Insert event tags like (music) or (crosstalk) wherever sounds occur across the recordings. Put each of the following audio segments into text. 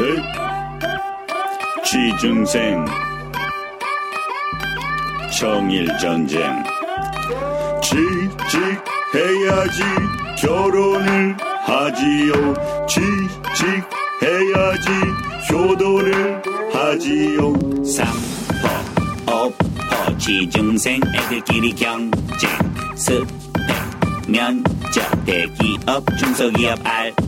에이, 취중생. 청일전쟁. 취직해야지 결혼을 하지요. 취직해야지 효도를 하지요. 삼포 오포 취중생 애들끼리 경쟁. 스펙 면접 대기업 중소기업 알바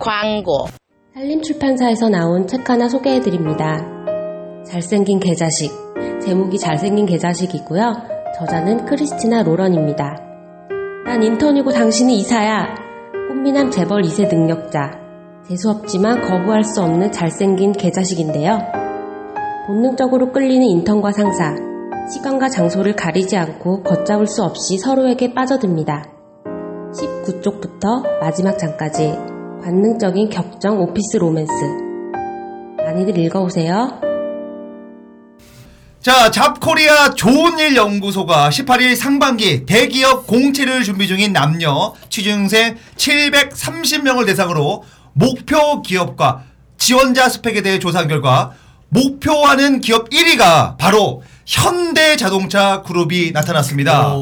광고. 산림출판사에서 나온 책 하나 소개해드립니다. 잘생긴 개자식. 제목이 잘생긴 개자식이고요. 저자는 크리스티나 로런입니다. 난 인턴이고 당신은 이사야. 꽃미남 재벌 2세 능력자. 재수없지만 거부할 수 없는 잘생긴 개자식인데요. 본능적으로 끌리는 인턴과 상사. 시간과 장소를 가리지 않고 걷잡을 수 없이 서로에게 빠져듭니다. 19쪽부터 마지막 장까지 관능적인 격정 오피스 로맨스. 많이들 읽어오세요. 자, 잡코리아 좋은 일 연구소가 18일 상반기 대기업 공채를 준비 중인 남녀 취준생 730명을 대상으로 목표 기업과 지원자 스펙에 대해 조사한 결과 목표하는 기업 1위가 바로 현대 자동차 그룹이 나타났습니다.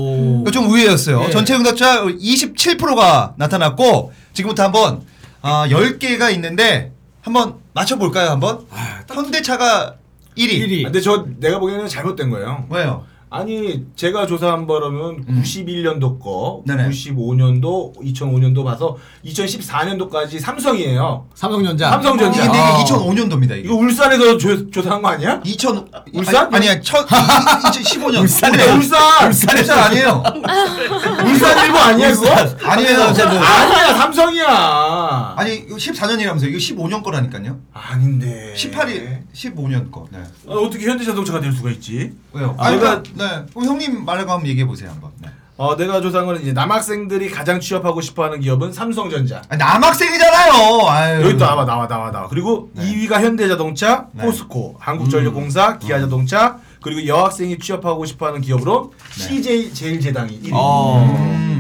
좀 의외였어요. 예. 전체 응답자 27%가 나타났고 지금부터 한번 아, 10개가 있는데 한번 맞춰볼까요 한번? 현대차가 1위. 근데 저 내가 보기에는 잘못된 거예요. 왜요? 아니 제가 조사한 바로는 91년도 거, 음. 네네. 95년도, 2005년도 봐서 2014년도까지 삼성이에요. 삼성전자. 삼성전자. 이게 아. 2005년도입니다. 이게. 이거 울산에서 조, 조사한 거 아니야? 2000 울산? 아니, 아니야. 천 2015년. 울산에 울산. 울산 아니에요. 울산 일보 아니야 그거? 아니에요. 아니야 삼성이야. 아니 이거 14년이라면서 이거 15년 거라니까요. 아닌데. 18이 15년 거. 네. 어, 어떻게 현대자동차가 될 수가 있지? 왜요? 아, 그러니까 네. 그럼 형님 말하고 한번 얘기해 보세요 한번. 네. 어 내가 조사한 거는 이제 남학생들이 가장 취업하고 싶어하는 기업은 삼성전자. 아니, 남학생이잖아요. 아유. 여기 또 나와 나와 나와 나와. 그리고 네. 2위가 현대자동차, 네. 포스코, 한국전력공사, 기아자동차, 그리고 여학생이 취업하고 싶어하는 기업으로 CJ 제일제당이 1위. 음.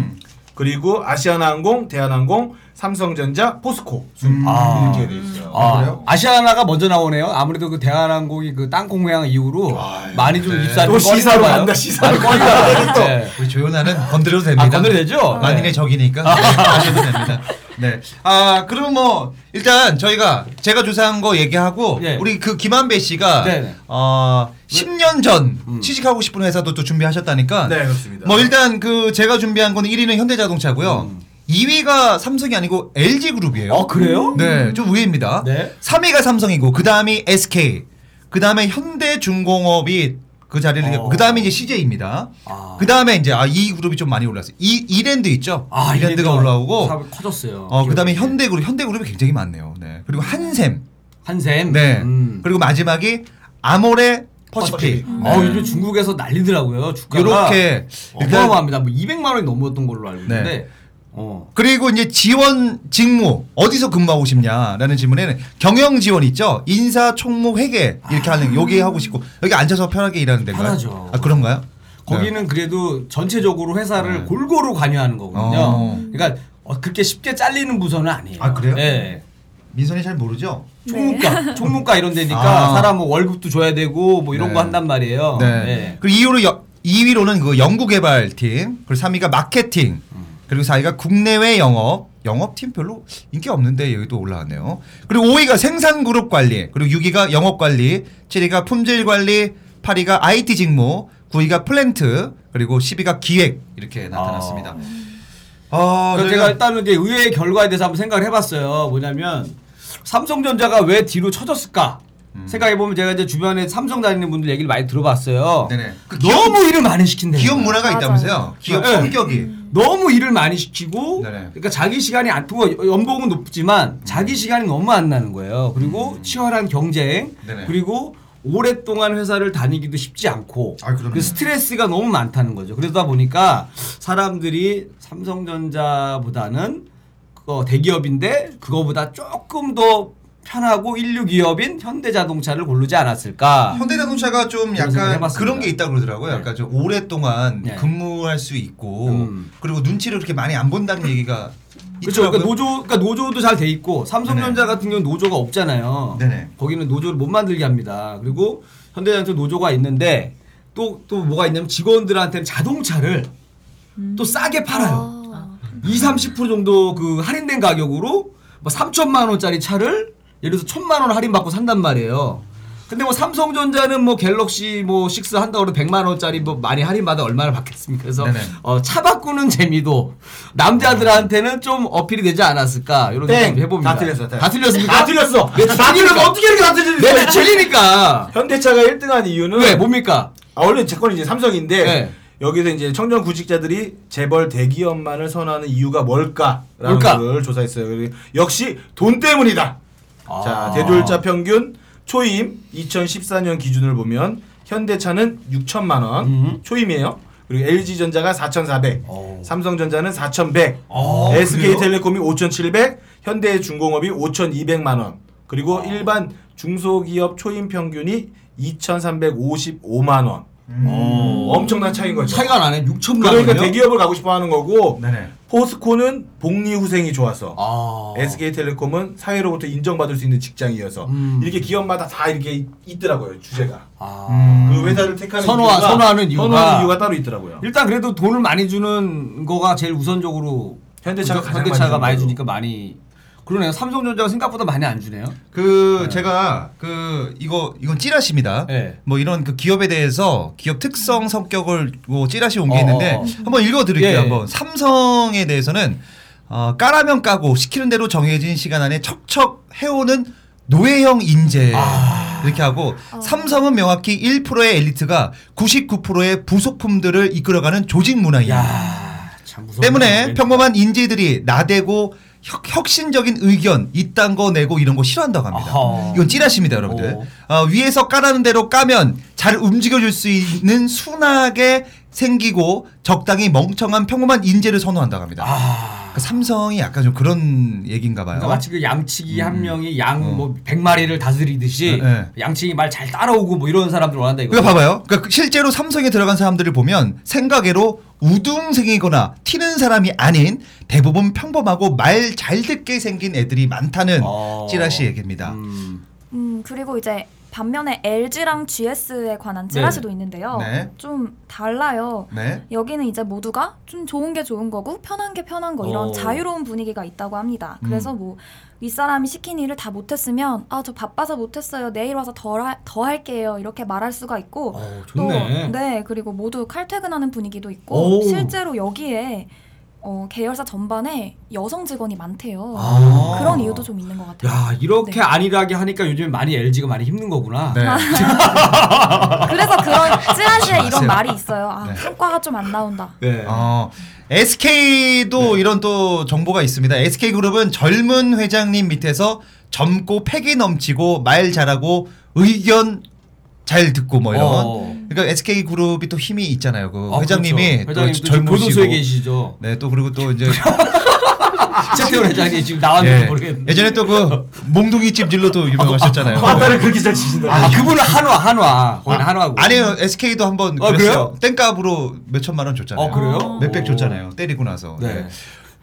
그리고 아시아나항공, 대한항공, 삼성전자, 포스코 음. 아. 이렇게 돼 있어요. 아, 그래요? 아시아나가 먼저 나오네요. 아무래도 그 대한항공이 그 땅콩 모양 이후로 많이 좀 네. 입사를 또좀 시사로 봐요. 간다, 시사로 많이 봐요. 네. 우리 조연아는 건드려도 됩니다. 아, 건드려도 되죠? 만약에 네. 적이니까 (laughs) 하셔도 됩니다. 네. 아, 그러면 뭐 일단 저희가 제가 조사한 거 얘기하고 네. 우리 그 김한배 씨가 네, 네. 어 10년 전 취직하고 싶은 회사도 또 준비하셨다니까. 네, 그렇습니다. 뭐 일단 그 제가 준비한 거는 1위는 현대자동차고요. 2위가 삼성이 아니고 LG 그룹이에요. 어, 그래요? 네, 좀 의외입니다. 네. 3위가 삼성이고 그 다음이 SK, 그 다음에 현대중공업이 그 자리를 어. 그 다음에 이제 CJ입니다. 아. 그 다음에 이제 아 이 그룹이 좀 많이 올랐어요. 이 이랜드 있죠. 아, 이랜드가 올라오고 사업이 커졌어요. 어 그 다음에 기업이. 현대그룹 현대그룹이 굉장히 많네요. 네. 그리고 한샘. 한샘. 네. 음. 그리고 마지막이 아모레 퍼시픽. 네. 어, 요즘 중국에서 난리더라고요. 주가가 요렇게 일단 어마어마합니다. 뭐 200만 원이 넘었던 걸로 알고 있는데. 네. 어. 그리고 이제 지원 직무 어디서 근무하고 싶냐라는 질문에는 경영 지원 있죠. 인사 총무 회계 이렇게 하는 여기 하고 싶고 여기 앉아서 편하게 일하는 데인가요? 편하죠. 아 그런가요? 거기는 그래도 전체적으로 회사를 네. 골고루 관여하는 거거든요. 어. 그러니까 어, 그렇게 쉽게 잘리는 부서는 아니에요. 아, 그래요? 네. 민선이 잘 모르죠. 총무과, 총무과 이런 데니까 아. 사람 뭐 월급도 줘야 되고 뭐 이런 네. 거 한단 말이에요. 네. 네. 그리고 2위로 여, 2위로는 그 연구 개발팀, 그리고 3위가 마케팅, 그리고 4위가 국내외 영업. 영업팀 별로 인기 없는데 여기도 올라왔네요. 그리고 5위가 생산그룹 관리, 그리고 6위가 영업관리, 7위가 품질관리, 8위가 IT 직무, 9위가 플랜트, 그리고 10위가 기획 이렇게 나타났습니다. 아, 그래서 저희가- 제가 일단은 이제 의외의 결과에 대해서 한번 생각을 해봤어요. 뭐냐면 삼성전자가 왜 뒤로 쳐졌을까? 생각해보면 제가 이제 주변에 삼성 다니는 분들 얘기를 많이 들어봤어요. 네네. 그 너무 일을 많이 시킨다. 기업 문화가. 있다면서요? 기업 네. 성격이. 너무 일을 많이 시키고 네네. 그러니까 자기 시간이 안뭐 연봉은 높지만 자기 시간이 너무 안 나는 거예요. 그리고 치열한 경쟁 음. 네네. 그리고 오랫동안 회사를 다니기도 쉽지 않고 아. 그 스트레스가 너무 많다는 거죠. 그러다 보니까 사람들이 삼성전자보다는 그 대기업인데 그거보다 조금 더 편하고 인류 기업인 현대자동차를 고르지 않았을까? 현대자동차가 좀 약간. 그런 게 있다고 그러더라고요. 네. 약간 좀 오랫동안 네. 근무할 수 있고 음. 그리고 눈치를 그렇게 많이 안 본다는 (laughs) 얘기가 그렇죠. 그러니까. 노조, 그러니까 노조도 잘 돼 있고 삼성전자 같은 경우 는 노조가 없잖아요. 네네. 거기는 노조를 못 만들게 합니다. 그리고 현대자동차 노조가 있는데 또 또 뭐가 있냐면 직원들한테는 자동차를 또 싸게 팔아요. 아. 2, 30% 정도 그 할인된 가격으로 뭐 3천만 원짜리 차를 예를 들어서 1천만 원 할인 받고 산단 말이에요. 근데 뭐 삼성전자는 뭐 갤럭시 뭐 6 한다고 해도 100만 원짜리 뭐 많이 할인 받아 얼마나 받겠습니까? 그래서. 어, 차 바꾸는 재미도 남자들한테는 좀 어필이 되지 않았을까 이런 땡! 생각 해봅니다. 다 틀렸어, 다. 다 틀렸습니까? 다 틀렸어. 내다 틀렸어. 어떻게 이렇게 다 틀리는 내 거야? 주체니까. 현대차가 1등한 이유는 왜 뭡니까? 아, 원래 제 거는 이제 삼성인데 네. 여기서 이제 청년 구직자들이 재벌 대기업만을 선호하는 이유가 뭘까라는 뭘까? 걸 조사했어요. 역시 돈 때문이다. 아. 자, 대졸자 평균 초임 2014년 기준을 보면 현대차는 6천만 원 음. 초임이에요. 그리고 LG전자가 4,400, 오. 삼성전자는 4,100, 아, SK텔레콤이 5,700, 현대중공업이 5,200만 원. 그리고 일반 중소기업 초임 평균이 2,355만 원. 어. 엄청난 차이인 거죠. 차이가 나네. 6천만 그러니까 원이요? 대기업을 가고 싶어 하는 거고 네네. 포스코는 복리 후생이 좋아서 아. SK텔레콤은 사회로부터 인정받을 수 있는 직장이어서 음. 이렇게 기업마다 다 이렇게 있더라고요 주제가 아. 그 회사를 택하는 선호하- 이유가, 선호하는 이유가. 선호하는 이유가 따로 있더라고요. 일단 그래도 돈을 많이 주는 거가 제일 우선적으로 현대차가 현대차가 많이 주니까 많이 그러네요. 삼성전자가 생각보다 많이 안 주네요. 그 제가 그 이거 이건 찌라시입니다. 네. 뭐 이런 그 기업에 대해서 기업 특성 성격을 뭐 찌라시 온게 어, 있는데 어, 어. 한번 읽어드릴게요. 예. 한번 삼성에 대해서는 어, 까라면 까고 시키는 대로 정해진 시간 안에 척척 해오는 노예형 인재 아. 이렇게 하고 삼성은 명확히 1%의 엘리트가 99%의 부속품들을 이끌어가는 조직 문화이야. 야, 참 무서워. 때문에 평범한 인재들이 나대고 혁, 혁신적인 의견 이딴 거 내고 이런 거 싫어한다고 합니다. 아하. 이건 찌라시입니다, 여러분들. 오. 어, 위에서 까라는 대로 까면 잘 움직여줄 수 있는 순하게 생기고 적당히 멍청한 평범한 인재를 선호한다고 합니다. 아. 그 삼성이 약간 좀 그런 얘기인가 봐요. 그러니까 마치 그 양치기 한 명이 양 어. 뭐 100마리를 다스리듯이 네, 네. 양치기 말 잘 따라오고 뭐 이런 사람들 원한다 이거. 그러니까 봐봐요. 그러니까 실제로 삼성에 들어간 사람들을 보면 생각외로 우등생이거나 튀는 사람이 아닌 대부분 평범하고 말 잘 듣게 생긴 애들이 많다는 어. 찌라시 얘기입니다. 음. 음 그리고 이제 반면에 LG랑 GS에 관한 찌라시도 있는데요. 네. 좀 달라요. 네. 여기는 이제 모두가 좀 좋은 게 좋은 거고 편한 게 편한 거 이런 어. 자유로운 분위기가 있다고 합니다. 음. 그래서 뭐 윗사람이 시킨 일을 다 못했으면 아 저 바빠서 못했어요. 내일 와서 더, 할게요. 이렇게 말할 수가 있고 어, 또 좋네. 네 그리고 모두 칼퇴근하는 분위기도 있고 오. 실제로 여기에 어, 계열사 전반에 여성 직원이 많대요. 아. 그런 이유도 좀 있는 것 같아요. 야, 이렇게 네. 안일하게 하니까 요즘에 많이 LG가 많이 힘든 거구나. 네. (laughs) 그래서 그런 찌라시에 마세요. 이런 말이 있어요. 아, 네. 성과가 좀 안 나온다. 네. 어, SK도 네. 이런 또 정보가 있습니다. SK그룹은 젊은 회장님 밑에서 젊고 패기 넘치고 말 잘하고 의견 잘 듣고 뭐 이런. 어. 그러니까 SK그룹이 또 힘이 있잖아요. 그 아, 회장님이 그렇죠. 또 회장님 또 지금 젊으시고. 교도소에 계시죠. 네, 또 그리고 또 이제 (laughs) 최태원 회장이 지금 나왔는지 예, 모르겠는데. 예전에 또 그 몽둥이 찜질로 또 유명하셨잖아요. 맞다를 그렇게 잘 치신다. 아, 그분은 한화, 한화. 거기는 한화고. 아니에요. SK도 한번 아, 그랬어요. 땡값으로 몇 천만 원 줬잖아요. 어, 그래요? 몇백 오. 줬잖아요. 때리고 나서. 네. 네.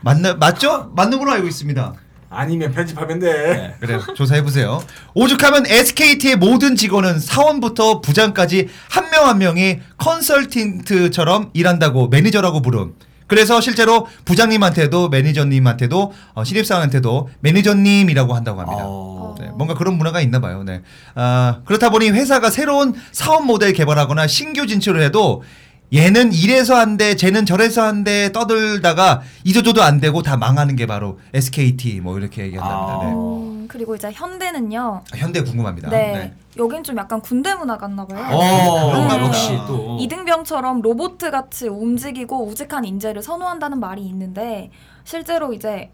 맞나 맞죠? 맞는 걸로 알고 있습니다. 아니면 편집하면 돼. 네. 그래요. 조사해 보세요. 오죽하면 SKT의 모든 직원은 사원부터 부장까지 한 명 한 명이 컨설팅트처럼 일한다고 매니저라고 부름. 그래서 실제로 부장님한테도 매니저님한테도 어, 신입사원한테도 매니저님이라고 한다고 합니다. 어. 네, 뭔가 그런 문화가 있나 봐요. 네. 아, 그렇다 보니 회사가 새로운 사업 모델 개발하거나 신규 진출을 해도 얘는 이래서 안 돼, 쟤는 저래서 안 돼, 떠들다가 잊어줘도 안 되고 다 망하는 게 바로 SKT 뭐 이렇게 얘기한답니다. 네. 아. 음. 음, 그리고 이제 현대는요. 아, 현대 궁금합니다. 네. 여긴 좀 약간 군대 문화 같나 봐요. 어, 그런가 보다. 역시 또 이등병처럼 로봇 같이 움직이고 우직한 인재를 선호한다는 말이 있는데 실제로 이제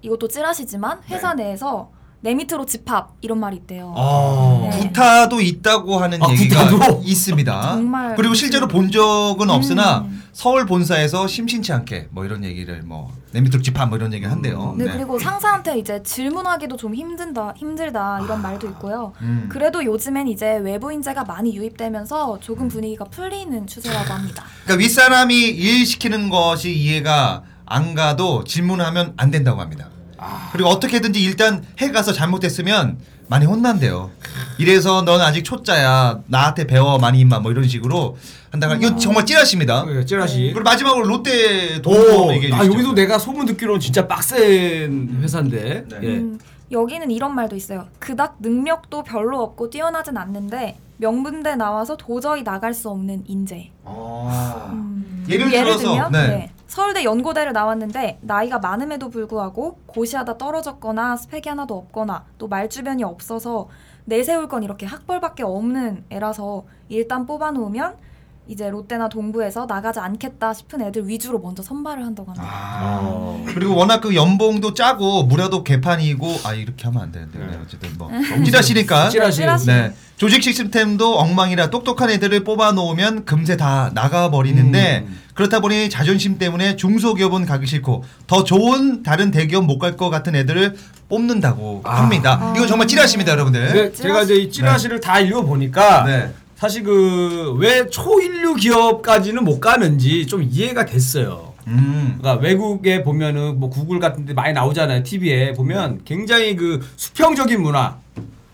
이것도 찌라시지만 회사 내에서 내 밑으로 집합 이런 말이 있대요. 어, 네. 구타도 있다고 하는 아, 얘기가 구타도? 있습니다. (laughs) 정말 그리고 실제로 본 적은 없으나 음. 서울 본사에서 심심치 않게 뭐 이런 얘기를 뭐내 밑으로 집합 뭐 이런 얘기를 한대요. 네, 그리고 상사한테 이제 질문하기도 좀 힘든다, 힘들다 이런 말도 있고요. 음. 그래도 요즘엔 이제 외부 인재가 많이 유입되면서 조금 분위기가 풀리는 추세라고 합니다. 그러니까 윗사람이 일 시키는 것이 이해가 안 가도 질문하면 안 된다고 합니다. 그리고 어떻게든지 일단 해 가서 잘못했으면 많이 혼난대요. 이래서 넌 아직 초짜야. 나한테 배워 많이 임마 뭐 이런 식으로 한다가 이거 정말 찌라십니다. 네, 찌라시. 그리고 마지막으로 롯데 오, 동도 얘기해 아 주시죠. 여기도 내가 소문 듣기로는 진짜 빡센 회사인데. 네. 예. 음, 여기는 이런 말도 있어요. 그닥 능력도 별로 없고 뛰어나진 않는데 명문대 나와서 도저히 나갈 수 없는 인재. 아. 음, 예를 들어서, 들면 네. 네. 서울대 연고대를 나왔는데 나이가 많음에도 불구하고 고시하다 떨어졌거나 스펙이 하나도 없거나 또 말주변이 없어서 내세울 건 이렇게 학벌밖에 없는 애라서 일단 뽑아놓으면 이제 롯데나 동부에서 나가지 않겠다 싶은 애들 위주로 먼저 선발을 한다고 합니다. 아. 그리고 워낙 그 연봉도 짜고 무료도 개판이고 아 이렇게 하면 안 되는데 네. 어쨌든 뭐 찌라시니까 찌라시. 찌라시. 네. 조직 시스템도 엉망이라 똑똑한 애들을 뽑아 놓으면 금세 다 나가 버리는데 음. 그렇다 보니 자존심 때문에 중소기업은 가기 싫고 더 좋은 다른 대기업 못 갈 것 같은 애들을 뽑는다고 아. 합니다. 이거 정말 찌라시입니다, 여러분들. 네, 제가 이제 이 찌라시를 다 읽어 보니까 네. 사실 그 왜 초인류 기업까지는 못 가는지 좀 이해가 됐어요. 음. 그러니까 외국에 보면은 뭐 구글 같은 데 많이 나오잖아요. TV에 보면 굉장히 그 수평적인 문화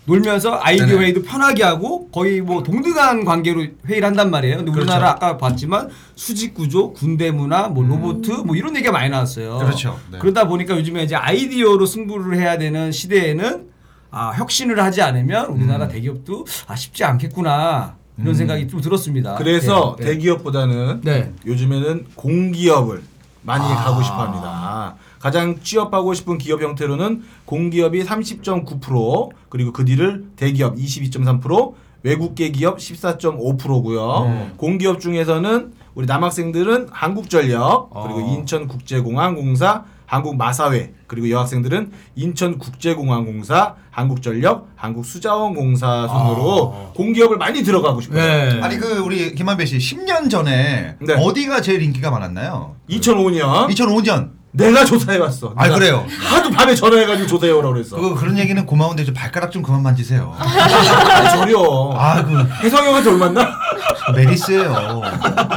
놀면서 아이디어 네네. 회의도 편하게 하고 거의 뭐 동등한 관계로 회의를 한단 말이에요. 근데 우리나라 그렇죠. 아까 봤지만 수직 구조, 군대 문화, 뭐 로보트 뭐 이런 얘기가 많이 나왔어요. 그렇죠. 네. 그러다 보니까 요즘에 이제 아이디어로 승부를 해야 되는 시대에는 아, 혁신을 하지 않으면 우리나라 음. 대기업도 아 쉽지 않겠구나 이런 음. 생각이 좀 들었습니다. 그래서 네, 네. 대기업보다는 네. 요즘에는 공기업을 많이 아. 가고 싶어 합니다. 가장 취업하고 싶은 기업 형태로는 공기업이 30.9% 그리고 그 뒤를 대기업 22.3% 외국계 기업 14.5%고요. 네. 공기업 중에서는 우리 남학생들은 한국전력 그리고 어. 인천국제공항공사 한국마사회 그리고 여학생들은 인천국제공항공사 한국전력 한국수자원공사 순으로 아. 공기업을 많이 들어가고 싶어요. 네. 아니 그 우리 김한배 씨 10년 전에 네. 어디가 제일 인기가 많았나요? 2005년 2005년. 내가 조사해 왔어. 아, 그래요? 하도 밤에 전화해가지고 조사해 오라고 그랬어. 그거 그런 얘기는 고마운데 좀 발가락 좀 그만 만지세요. 아, 저려. 아, 그 혜성 형한테 얼마나? 메리스예요.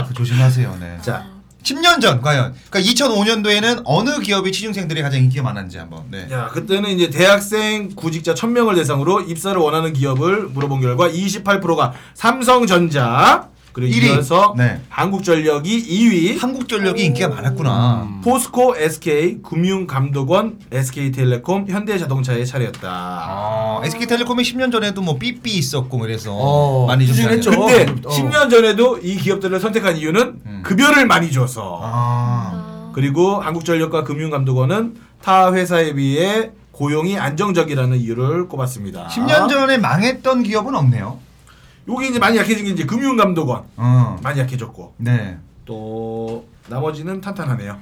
그 조심하세요. 네. 자, 10년 전 과연 그러니까 2005년도에는 어느 기업이 취준생들이 가장 인기가 많았는지 한번. 네. 야 그때는 이제 대학생 구직자 1000명을 대상으로 입사를 원하는 기업을 물어본 결과 28%가 삼성전자 그리고 일위. 이어서 네. 한국전력이 2위, 한국전력이 인기가 많았구나. 포스코, SK, 금융감독원, SK텔레콤, 현대자동차의 차례였다. 아, SK텔레콤이 10년 전에도 뭐 삐삐 있었고 그래서 어, 많이 좀 추진했죠. 잘했죠. 근데 어. 10년 전에도 이 기업들을 선택한 이유는 음. 급여를 많이 줘서. 아. 그리고 한국전력과 금융감독원은 타 회사에 비해 고용이 안정적이라는 이유를 꼽았습니다. 10년 전에 망했던 기업은 없네요. 여기 이제 많이 약해진 게 이제 금융 감독원 어. 많이 약해졌고 네. 또 나머지는 탄탄하네요.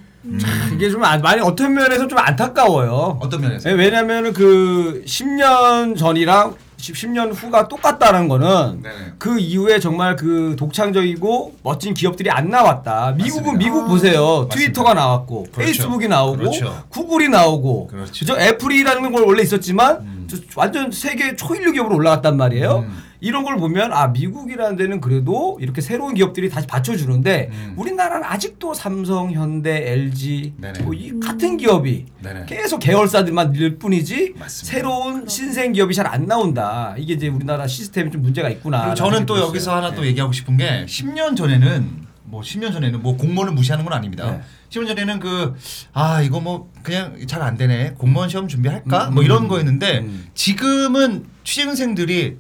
이게 좀 안- 많이 어떤 면에서 좀 안타까워요. 어떤 면에서? 네, 왜냐면은 그 10년 전이랑 10 년 후가 똑같다는 거는 네네. 그 이후에 정말 그 독창적이고 멋진 기업들이 안 나왔다. 미국은 맞습니다. 미국 보세요. 맞습니다. 트위터가 나왔고 그렇죠. 페이스북이 나오고 그렇죠. 구글이 나오고 그렇죠. 저 애플이라는 걸 원래 있었지만 음. 저 완전 세계 초일류 기업으로 올라갔단 말이에요. 음. 이런 걸 보면 아 미국이라는 데는 그래도 이렇게 새로운 기업들이 다시 받쳐주는데 음. 우리나라는 아직도 삼성, 현대, LG. 뭐 이 같은 기업이 네네. 계속 계열사들만 늘 뿐이지 맞습니다. 새로운 신생 기업이 잘 안 나온다. 이게 이제 우리나라 시스템이 좀 문제가 있구나. 그리고 저는 또 여기서 하나 네. 또 얘기하고 싶은 게 10년 전에는 뭐 10년 전에는 뭐 공무원을 무시하는 건 아닙니다. 네. 10년 전에는 그 아 이거 뭐 그냥 잘 안 되네 공무원 시험 준비할까 음, 뭐 음, 이런 거였는데 음. 지금은 취준생들이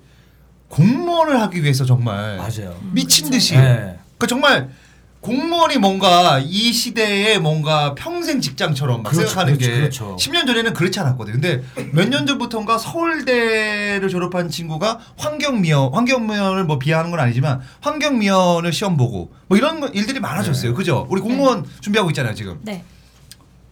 공무원을 하기 위해서 정말 맞아요. 미친 듯이 네. 그 정말 공무원이 뭔가 이 시대에 뭔가 평생 직장처럼 막 그렇죠, 생각하는 그렇죠, 게 그렇죠. 10년 전에는 그렇지 않았거든. 근데 몇 년 전부터인가 서울대를 졸업한 친구가 환경미연, 환경미연을 뭐 비하하는 건 아니지만 환경미연을 시험 보고 뭐 이런 거- 일들이 많아졌어요. 그죠? 우리 공무원 준비하고 있잖아요, 지금. 네.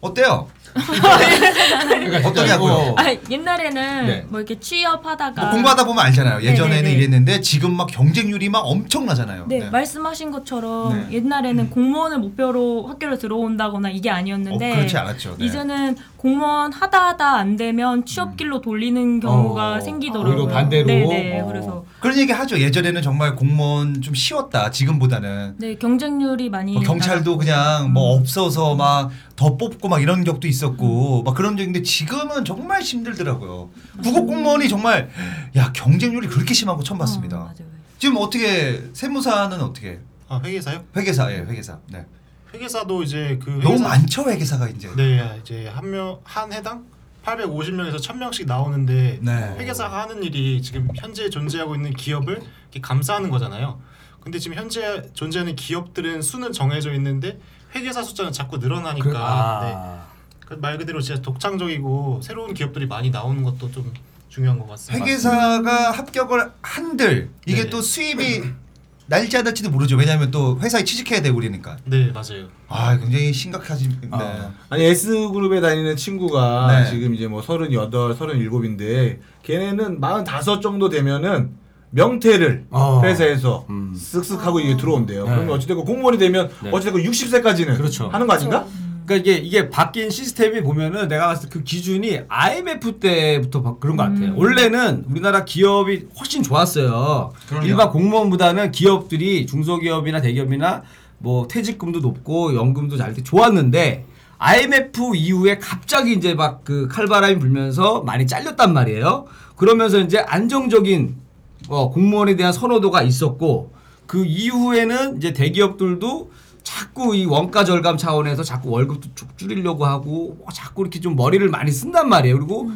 어때요? 그러니까 어떠냐고요? 아, 옛날에는 네. 뭐 이렇게 취업하다가 뭐 공부하다 보면 알잖아요. 예전에는 네네네. 이랬는데 지금 막 경쟁률이 막 엄청나잖아요. 네, 말씀하신 것처럼 네. 옛날에는 공무원을 목표로 학교를 들어온다거나 이게 아니었는데 어, 그렇지 않았죠. 네. 이제는 공무원 하다 하다 안 되면 취업길로 돌리는 경우가 어, 생기더라고요. 오히려 반대로? 네네. 어. 그래서 그런 얘기 하죠. 예전에는 정말 공무원 좀 쉬웠다. 지금보다는. 네 경쟁률이 많이 뭐 경찰도. 그냥 뭐 음. 없어서 막 더 뽑고 막 이런 적도 있 었고 막 그런 적인데 지금은 정말 힘들더라고요. 국어 공무원이 정말 야 경쟁률이 그렇게 심한 거 처음 봤습니다. 어, 맞아요. 지금 어떻게 세무사는 어떻게 아 회계사요? 회계사 예 회계사 네 회계사도 이제 그 너무 회계사- 많죠 회계사가 이제 네 이제 한 명 한 해당 850명에서 1000명씩 나오는데 네. 회계사가 하는 일이 지금 현재 존재하고 있는 기업을 이렇게 감사하는 거잖아요. 근데 지금 현재 존재하는 기업들은 수는 정해져 있는데 회계사 숫자는 자꾸 늘어나니까 그, 네. 아. 그 말 그대로 진짜 독창적이고 새로운 기업들이 많이 나오는 것도 좀 중요한 것 같습니다. 회계사가 합격을 한들 이게 네네. 또 수입이 날지 안 날지도 모르죠. 왜냐하면 또 회사에 취직해야 되고 그러니까. 네 맞아요. 아 굉장히 심각하지. 네. 아. 아니 S 그룹에 다니는 친구가 네. 지금 이제 뭐 38, 37인데 걔네는 45 정도 되면은 명태를 어. 회사에서 음. 쓱쓱 하고 이게 들어온대요. 네. 그러면 어찌됐건 공무원이 되면 네. 어찌됐건 60세까지는 그렇죠. 하는 거 아닌가? 그러니까 이게 이게 바뀐 시스템이 보면은 내가 봤을 때 그 기준이 IMF 때부터 바- 그런 것 같아요. 원래는 우리나라 기업이 훨씬 좋았어요. 그럼요. 일반 공무원보다는 기업들이 중소기업이나 대기업이나 뭐 퇴직금도 높고 연금도 잘돼 좋았는데 IMF 이후에 갑자기 이제 막 그 칼바람이 불면서 많이 잘렸단 말이에요. 그러면서 이제 안정적인 어, 공무원에 대한 선호도가 있었고 그 이후에는 이제 대기업들도 자꾸 이 원가 절감 차원에서 자꾸 월급도 쭉 줄이려고 하고 뭐 자꾸 이렇게 좀 머리를 많이 쓴단 말이에요. 그리고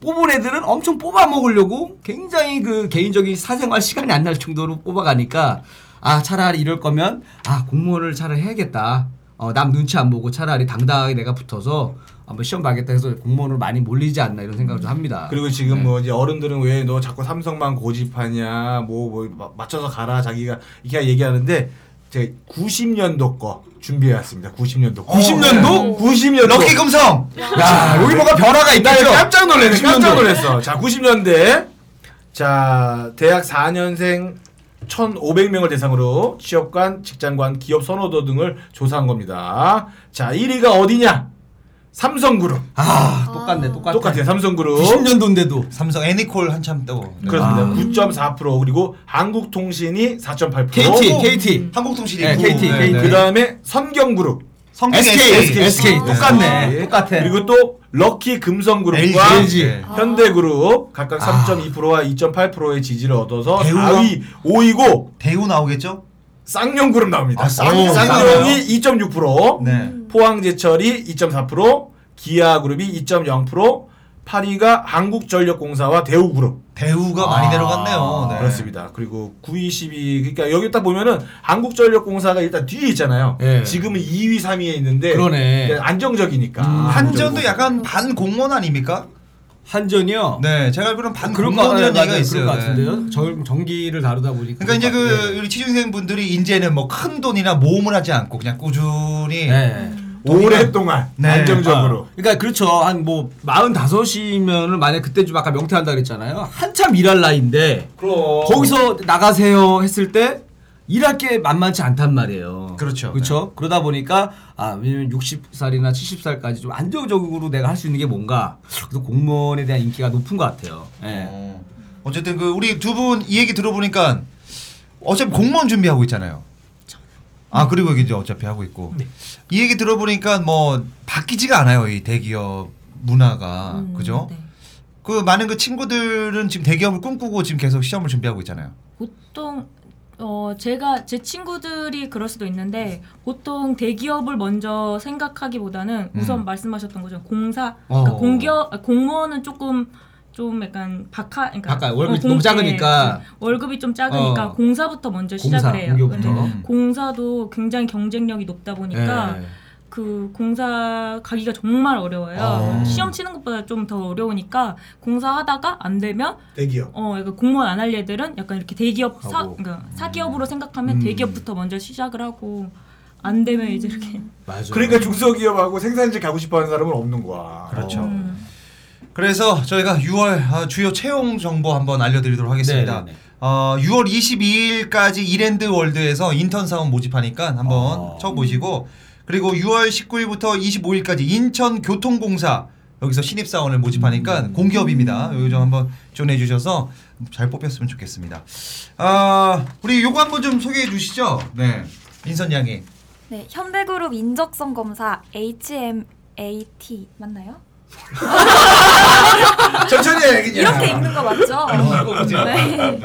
뽑은 애들은 엄청 뽑아 먹으려고 굉장히 그 개인적인 사생활 시간이 안 날 정도로 뽑아가니까 아 차라리 이럴 거면 아 공무원을 차라리 해야겠다. 어, 남 눈치 안 보고 차라리 당당하게 내가 붙어서 한번 시험 봐야겠다 해서 공무원으로 많이 몰리지 않나 이런 생각을 좀 합니다. 그리고 지금 네. 뭐 이제 어른들은 왜 너 자꾸 삼성만 고집하냐 뭐 뭐 맞춰서 가라 자기가 이렇게 얘기하는데 제가 90년도 거 준비해왔습니다. 90년도. 어, 90년도? 90년도. 럭키 금성. 야 여기 뭐가 변화가 나 있겠죠? 깜짝 놀랐네. 90년도. 깜짝 놀랐어. 자, 90년대. 자, 대학 4년생 1,500명을 대상으로 취업관, 직장관, 기업 선호도 등을 조사한 겁니다. 자, 1위가 어디냐? 삼성그룹. 아 똑같네 똑같아. 똑같아요. 삼성그룹. 90년도인데도 삼성 애니콜 한참 떠. 네. 그렇습니다. 9.4% 그리고 한국통신이 4.8%. KT KT 한국통신이 네, 구. KT, 네, KT. 네. 그 다음에 선경그룹. 성경 SK SK. SK 똑같네 네. 똑같아. 그리고 또 럭키 금성그룹과 LG. LG. 현대그룹 각각 아. 3.2%와 2.8%의 지지를 얻어서 대우가? 4위, 5위고 대우 나오겠죠? 쌍용그룹 나옵니다. 아, 쌍용. 쌍용이 2.6%, 네. 포항제철이 2.4%, 기아그룹이 2.0%, 8위가 한국전력공사와 대우그룹. 대우가 아, 많이 내려갔네요. 네. 그렇습니다. 그리고 9위, 10위 그러니까 여기 딱 보면은 한국전력공사가 일단 뒤에 있잖아요. 예. 지금은 2위, 3위에 있는데 그러네. 안정적이니까. 음. 한전도 약간 반 공무원 아닙니까? 한전이요. 네, 제가 알기로는 반 같아요. 얘기가 있어요. 것 네. 같은데요. 전 전기를 다루다 보니까. 그러니까 이제 그 같아요. 우리 취준생 분들이 이제는 뭐 큰 돈이나 모험을 하지 않고 그냥 꾸준히 네. 오랫동안 네. 안정적으로. 그러니까 그렇죠. 한 뭐 45이면은 만약 그때 좀 아까 명퇴한다 그랬잖아요. 한참 일할 나이인데 그럼 거기서 나가세요 했을 때 일할 게 만만치 않단 말이에요. 그렇죠. 그렇죠. 그러다 보니까 아 왜냐면 60살이나 70살까지 좀 안정적으로 내가 할 수 있는 게 뭔가 그래서 공무원에 대한 인기가 높은 것 같아요. 예. 어. 어쨌든 그 우리 두 분 이 얘기 들어보니까 어차피 공무원 준비하고 있잖아요. 아 그리고 이제 어차피 하고 있고 이 얘기 들어보니까 뭐 바뀌지가 않아요 이 대기업 문화가 음, 그죠? 네. 그 많은 그 친구들은 지금 대기업을 꿈꾸고 지금 계속 시험을 준비하고 있잖아요. 보통 어 제가 제 친구들이 그럴 수도 있는데 보통 대기업을 먼저 생각하기보다는 우선 음. 말씀하셨던 것처럼 공사 어. 그러니까 공기업 아, 공무원은 조금 좀 약간 박하 그러니까 박하, 월급이 공- 너무 작으니까. 예, 월급이 좀 작으니까 어. 공사부터 먼저 공사, 시작을 해요. 근데 음. 공사도 굉장히 경쟁력이 높다 보니까 예. 그 공사 가기가 정말 어려워요. 아. 시험 치는 것보다 좀 더 어려우니까 공사하다가 안 되면 대기업. 어, 약간 공무원 안 할 애들은 약간 이렇게 대기업 사, 하고. 그러니까 사기업으로 생각하면 음. 대기업부터 먼저 시작을 하고 안 되면 이제 이렇게 맞아. 그러니까 중소기업하고 생산직 가고 싶어하는 사람은 없는 거야. 그렇죠. 음. 그래서 저희가 6월 어, 주요 채용 정보 한번 알려드리도록 하겠습니다. 네네네. 어, 6월 22일까지 이랜드 월드에서 인턴 사원 모집하니까 한번 어. 쳐보시고 그리고 6월 19일부터 25일까지 인천 교통공사 여기서 신입 사원을 모집하니까 음. 공기업입니다. 여기 좀 한번 지원해 주셔서 잘 뽑혔으면 좋겠습니다. 아 우리 요거 한번 좀 소개해 주시죠. 네, 인선 양이. 네, 현대그룹 인적성 검사 HMAT 맞나요? 천천히 해 그냥. 이렇게 읽는 거 맞죠? 어, 네.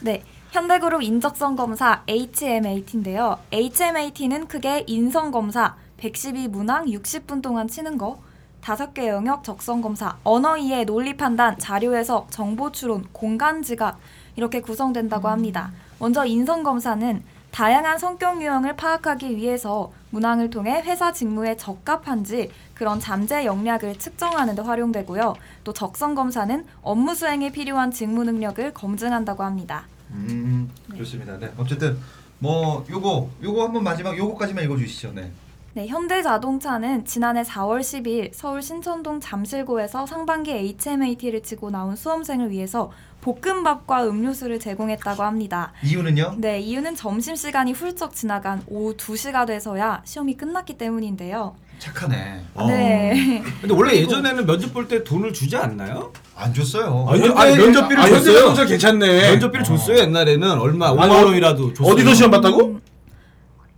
네. 현대그룹 인적성 검사 HMAT인데요. HMAT는 크게 인성 검사 112 문항 60분 동안 치는 거, 5개 영역 적성 검사, 언어 이해, 논리 판단, 자료 해석, 정보 추론, 공간 지각 이렇게 구성된다고 합니다. 먼저 인성 검사는 다양한 성격 유형을 파악하기 위해서 문항을 통해 회사 직무에 적합한지 그런 잠재 역량을 측정하는 데 활용되고요. 또 적성 검사는 업무 수행에 필요한 직무 능력을 검증한다고 합니다. 음 좋습니다. 네 어쨌든 뭐 요거 요거 한번 마지막 요거까지만 읽어주시죠. 네. 네, 현대자동차는 지난해 4월 10일 서울 신천동 잠실고에서 상반기 HMAT를 치고 나온 수험생을 위해서 볶음밥과 음료수를 제공했다고 합니다. 이유는요? 네, 이유는 점심시간이 훌쩍 지나간 오후 2시가 돼서야 시험이 끝났기 때문인데요. 착하네. 네. 근데 원래 예전에는 면접 볼 때 돈을 주지 않나요? 안 줬어요. 아니, 근데- 아니, 면접비를 아, 줬어요. 현대자동차 괜찮네. 면접비를 줬어요 옛날에는 얼마 5만 아니, 원이라도 줬어요. 어디서 시험 봤다고?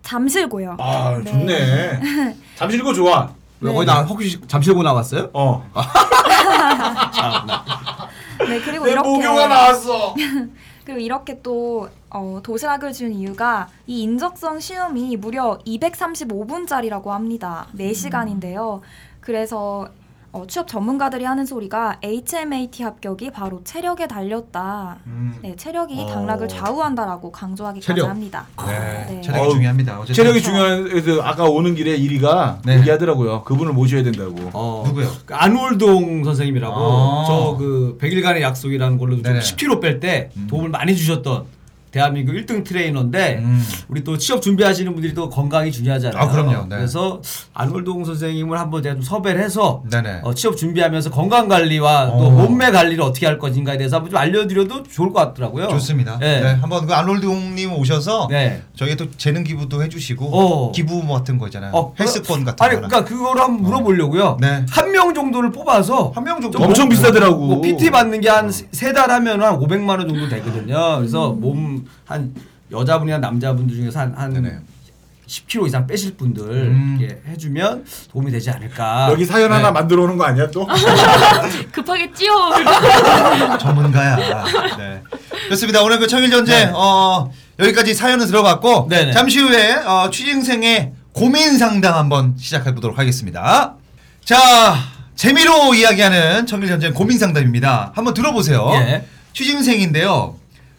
잠실고요. 아 네. 좋네. 잠실고 좋아. 왜, 거기 나 혹시 잠실고 나왔어요? 어. 네, 그리고 내 이렇게 모교가 나왔어. (laughs) 그리고 이렇게 또 어, 도시락을 준 이유가 이 인적성 시험이 무려 235분짜리라고 합니다. 4시간인데요. 그래서 어, 취업 전문가들이 하는 소리가 HMAT 합격이 바로 체력에 달렸다. 음. 네, 체력이 어. 당락을 좌우한다라고 강조하기까지 체력. 합니다. 네, 네. 체력이 어우, 중요합니다. 어쨌든 체력이 중요한 그래서 아까 오는 길에 1위가 네. 얘기하더라고요. 그분을 모셔야 된다고. 어, 누구요? 그 안월동 선생님이라고 아. 저그 100일간의 약속이라는 걸로 좀 네네. 10kg 뺄때 음. 도움을 많이 주셨던 대한민국 1등 트레이너인데 음. 우리 또 취업 준비하시는 분들이 또 건강이 중요하잖아요. 아, 그럼요. 네. 그래서 안월동 선생님을 한번 제가 좀 섭외를 해서 네네. 어, 취업 준비하면서 건강 관리와 또 어. 몸매 관리를 어떻게 할 것인가에 대해서 한번 좀 알려드려도 좋을 것 같더라고요. 좋습니다. 네. 네. 한번 그 아놀드님 오셔서 네. 저희 또 재능 기부도 해주시고 어. 기부 뭐 같은 거 있잖아요. 어, 헬스권 같은 아니 거나. 그러니까 그거를 한번 물어보려고요. 네. 한명 정도를 뽑아서 한 명 정도 엄청 비싸더라고. 뭐 PT 받는 게 한 세 달 하면 한 500만 원 정도 되거든요. 그래서 몸한 여자분이나 남자분들 중에서 한, 한 네네. 10kg 이상 빼실 분들 음. 이렇게 해주면 도움이 되지 않을까. 여기 사연 네. 하나 만들어 오는 거 아니야 또? (laughs) 급하게 찌어. (laughs) 전문가야. 네. 좋습니다. 오늘 그 청일 전쟁 어, 여기까지 사연을 들어봤고 네네. 잠시 후에 어, 취직생의 고민 상담 한번 시작해 보도록 하겠습니다. 자 재미로 이야기하는 청일 전쟁 고민 상담입니다. 한번 들어보세요. 예. 취직생인데요.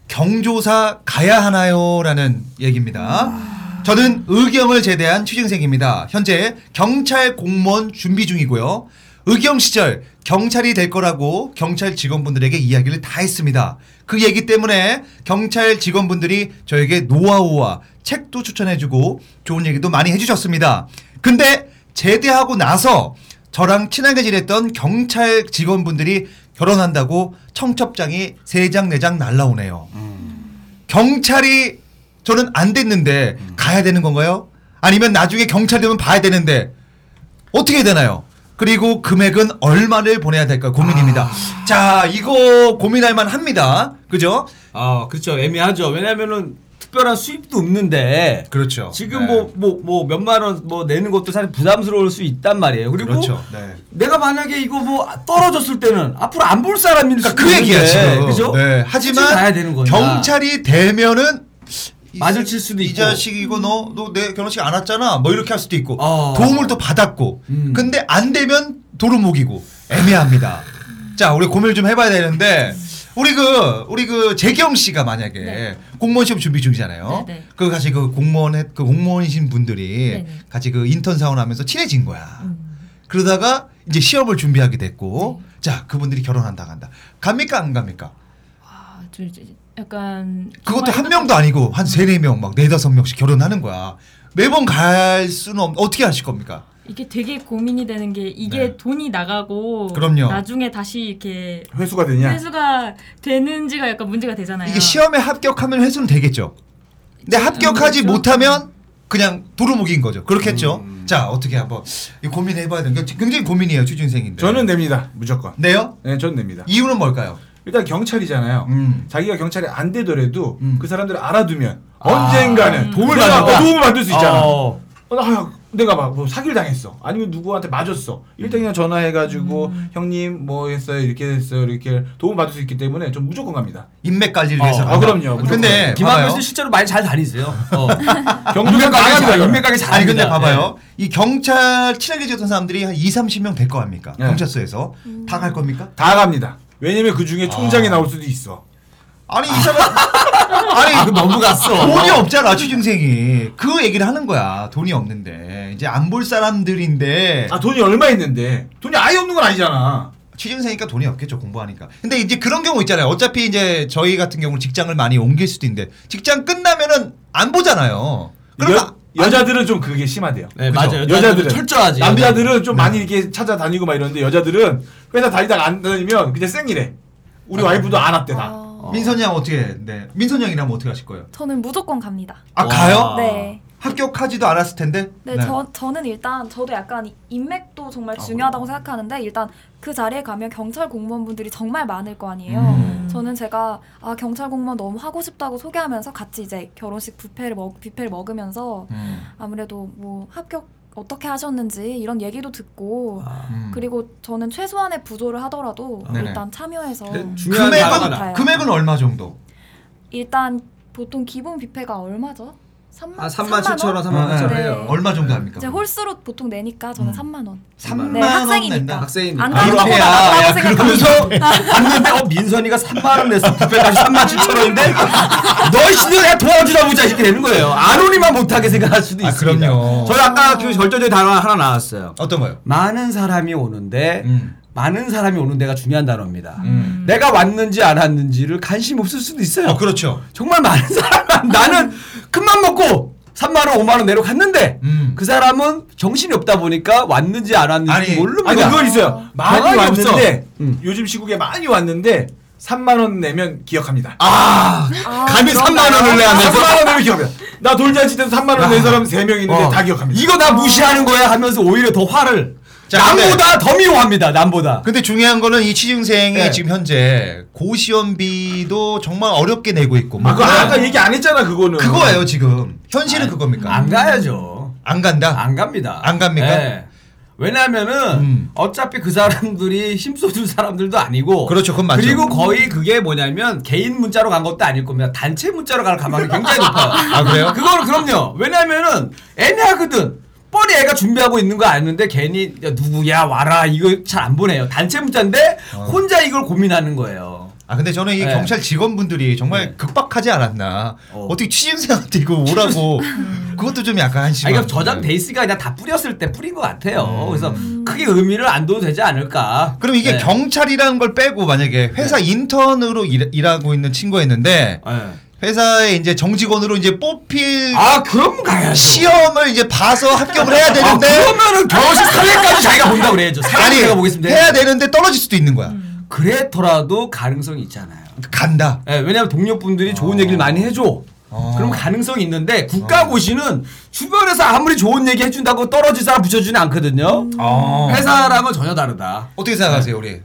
경조사 가야 하나요?라는 얘기입니다. 저는 의경을 제대한 취직생입니다. 현재 경찰 공무원 준비 중이고요. 의경 시절 경찰이 될 거라고 경찰 직원분들에게 이야기를 다 했습니다. 그 얘기 때문에 경찰 직원분들이 저에게 노하우와 책도 추천해주고 좋은 얘기도 많이 해주셨습니다. 근데 제대하고 나서 저랑 친하게 지냈던 경찰 직원분들이 결혼한다고 청첩장이 세 장 네 장 날라오네요. 경찰이 저는 안 됐는데 가야 되는 건가요? 아니면 나중에 경찰 되면 봐야 되는데 어떻게 되나요? 그리고 금액은 얼마를 보내야 될까 고민입니다. 자, 이거 고민할 만 합니다. 그죠? 아 그렇죠 애매하죠. 왜냐면은 특별한 수입도 없는데 그렇죠. 지금 네. 뭐 뭐 뭐 몇만 원 뭐 내는 것도 사실 부담스러울 수 있단 말이에요. 그리고 그렇죠. 네. 내가 만약에 이거 뭐 떨어졌을 때는 앞으로 안 볼 사람일 그러니까 수도 그 얘기야 지금. 그죠? 네. 하지만 되는 거냐. 경찰이 되면은 이- 맞을 칠 수도 이 있고. 자식 이거 너너 내 결혼식 안 왔잖아. 뭐 이렇게 할 수도 있고 어. 도움을 또 받았고 음. 근데 안 되면 도루묵이고 애매합니다. 자, 우리 고민을 좀 해봐야 되는데 우리 그 우리 그 재경 씨가 만약에 네. 공무원 시험 준비 중이잖아요. 네, 네. 그 같이 그 공무원 해- 그 공무원이신 분들이 네, 네. 같이 그 인턴 사원하면서 친해진 거야. 음. 그러다가 이제 시험을 준비하게 됐고, 네. 자 그분들이 결혼한다 간다. 갑니까 안 갑니까? 아, 저 이제 약간 그것도 한 명도 아니고 한 세네 명 막 네다섯 명씩 결혼하는 거야. 매번 갈 수는 없. 어떻게 하실 겁니까? 이게 되게 고민이 되는 게 이게 네. 돈이 나가고 그럼요. 나중에 다시 이렇게 회수가 되냐? 회수가 되는지가 약간 문제가 되잖아요. 이게 시험에 합격하면 회수는 되겠죠. 근데 합격하지 그렇죠. 못하면 그냥 도루묵인 거죠. 그렇겠죠. 음. 자 어떻게 한번 이 고민해봐야 되는 게 굉장히 고민이에요 취준생인데. 저는 냅니다. 무조건. 네요? 네, 저는 냅니다. 이유는 뭘까요? 일단 경찰이잖아요. 음. 자기가 경찰이 안 되더라도 음. 그 사람들을 알아두면 아. 언젠가는 도움을. 어, 도움을 받을 수 있잖아. 어. 어, 나, 내가 막 뭐 사기를 당했어. 아니면 누구한테 맞았어. 일단 그냥 전화해가지고 형님 뭐 했어요 이렇게 했어요 이렇게 도움 받을 수 있기 때문에 좀 무조건 갑니다. 인맥 관리를 어. 위해서. 아, 그럼요. 근데 김한별 봐봐요. 씨 실제로 많이 잘 다니세요. 어. (laughs) 경북에 인맥 가게 나갑니다. 잘 인맥 가게 잘 아니 근데 합니다. 봐봐요. 이 경찰 친하게 지었던 사람들이 한 2, 30명 될 거 아닙니까? 네. 경찰서에서 다 갈 겁니까? 다 갑니다. 왜냐면 그 중에 총장이 아. 나올 수도 있어. 아니 이 사람 (laughs) 아니 아, 그 너무 갔어. 돈이 없잖아 취준생이 그 얘기를 하는 거야 돈이 없는데 이제 안 볼 사람들인데 아 돈이 얼마 있는데 돈이 아예 없는 건 아니잖아. 취준생이니까 돈이 없겠죠 공부하니까 근데 이제 그런 경우 있잖아요 어차피 이제 저희 같은 경우 직장을 많이 옮길 수도 있는데 직장 끝나면은 안 보잖아요 그러면 여, 여자들은 좀 그게 심하대요. 네, 그죠? 맞아요. 여자들은 철저하지. 남자들은 좀 많이 이렇게 찾아다니고 막 이러는데 여자들은 회사 다니다가 안 다니면 그냥 생이래. 우리 와이프도 안 왔대 다. 어, 민선이 형 어떻게 네 민선이 형이라면 어떻게 하실 거예요? 저는 무조건 갑니다. 아 와. 가요? 네. 합격하지도 않았을 텐데 네, 저, 저는 일단 저도 약간 이- 인맥도 정말 아, 중요하다고 생각하는데 일단 그 자리에 가면 경찰 공무원분들이 정말 많을 거 아니에요. 음. 저는 제가 아 경찰 공무원 너무 하고 싶다고 소개하면서 같이 이제 결혼식 뷔페를 먹 뷔페를 먹으면서 음. 아무래도 뭐 합격 어떻게 하셨는지 이런 얘기도 듣고 음. 그리고 저는 최소한의 부조를 하더라도 네네. 일단 참여해서 중요한 것 금액은. 금액은 얼마 정도? 일단 보통 기본 뷔페가 얼마죠? 3만, 아, 3만 7천 원, 3만 8천 네. 원이에요. 얼마 정도 합니까? 이제 홀수로 보통 내니까 저는 음. 3만 원. 3만 네, 원 학생이니까. 학생이니까. 안 아, 가는 이렇게 것보다 야, 낫다고 야, 생각합니다. 그러면서 봤는데 어 민선이가 3만 원 냈어. 뷔페까지 3만 7천 원인데 너 씨도 내가 도와주다 보자 이렇게 되는 거예요. 안오니만 못하게 생각할 수도 아, 있습니다. 그럼요. 저는 아까 그 결정적인 단어 하나 나왔어요. 어떤 거요? 많은 사람이 오는데 음. 많은 사람이 오는 데가 중요한 단어입니다. 음. 내가 왔는지 안 왔는지를 관심 없을 수도 있어요. 어 그렇죠. 정말 많은 사람 나는 큰맘 먹고 3만 원, 5만 원 내로 갔는데 음. 그 사람은 정신이 없다 보니까 왔는지 안 왔는지 아니, 모릅니다. 아니 그거 있어요. 많이 경황이 왔는데 없어. 음. 요즘 시국에 많이 왔는데 3만 원 내면 기억합니다. 아, 아, 감히 그런가요? 3만 원을 내면서 3만 원 내면 기억합니다. 나 돌잔치 때도 3만 원 낸 사람 3명 있는데 어. 다 기억합니다. 이거 나 무시하는 거야 하면서 오히려 더 화를 자, 남보다 더 미워합니다. 남보다. 근데 중요한 거는 이 취준생이 네. 지금 현재 고시원비도 정말 어렵게 내고 있고 뭐 아, 그거 아까 얘기 안 했잖아 그거는. 그거예요 지금 현실은 그겁니까? 안 가야죠. 안 간다. 안 갑니다. 안 갑니까? 네. 왜냐면은 음. 어차피 그 사람들이 힘써줄 사람들도 아니고 그렇죠, 그건 맞죠. 그리고 거의 그게 뭐냐면 개인 문자로 간 것도 아닐 겁니다. 단체 문자로 갈 가능성이 굉장히 높아요. 아, 그래요? 그거는 그럼요. 왜냐면은 애매하거든. 뻔히 애가 준비하고 있는 거 아는데 괜히 야, 누구야 와라 이거 잘 안 보내요. 단체 문자인데 혼자 이걸 고민하는 거예요. 아 근데 저는 이 네. 경찰 직원분들이 정말 네. 극박하지 않았나. 어. 어. 떻게 취준생한테 이거 오라고. 그것도 좀 약간 아니, 한심한. 그러니까 저장 데이스가 그냥 다 뿌렸을 때 뿌린 것 같아요. 그래서 크게 의미를 안 둬도 되지 않을까. 그럼 이게 네. 경찰이라는 걸 빼고 만약에 회사 인턴으로 일, 일하고 있는 친구였는데 네. 회사에 이제 정직원으로 이제 뽑힐 아 그럼 가야죠. 시험을 이제 봐서 합격을 해야 아, 되는데 그러면은 결혼식 사례까지 자기가 본다 그래야죠. 사례 아니 제가 보겠습니다. 해야 되는데 떨어질 수도 있는 거야. 그래더라도 가능성이 있잖아요. 간다. 예, 왜냐하면 동료분들이 좋은 얘기를 많이 해줘. 어. 그럼 가능성이 있는데 국가고시는 주변에서 아무리 좋은 얘기 해준다고 떨어질 사람 붙여주진 않거든요. 어. 회사랑은 전혀 다르다. 어떻게 생각하세요, 우리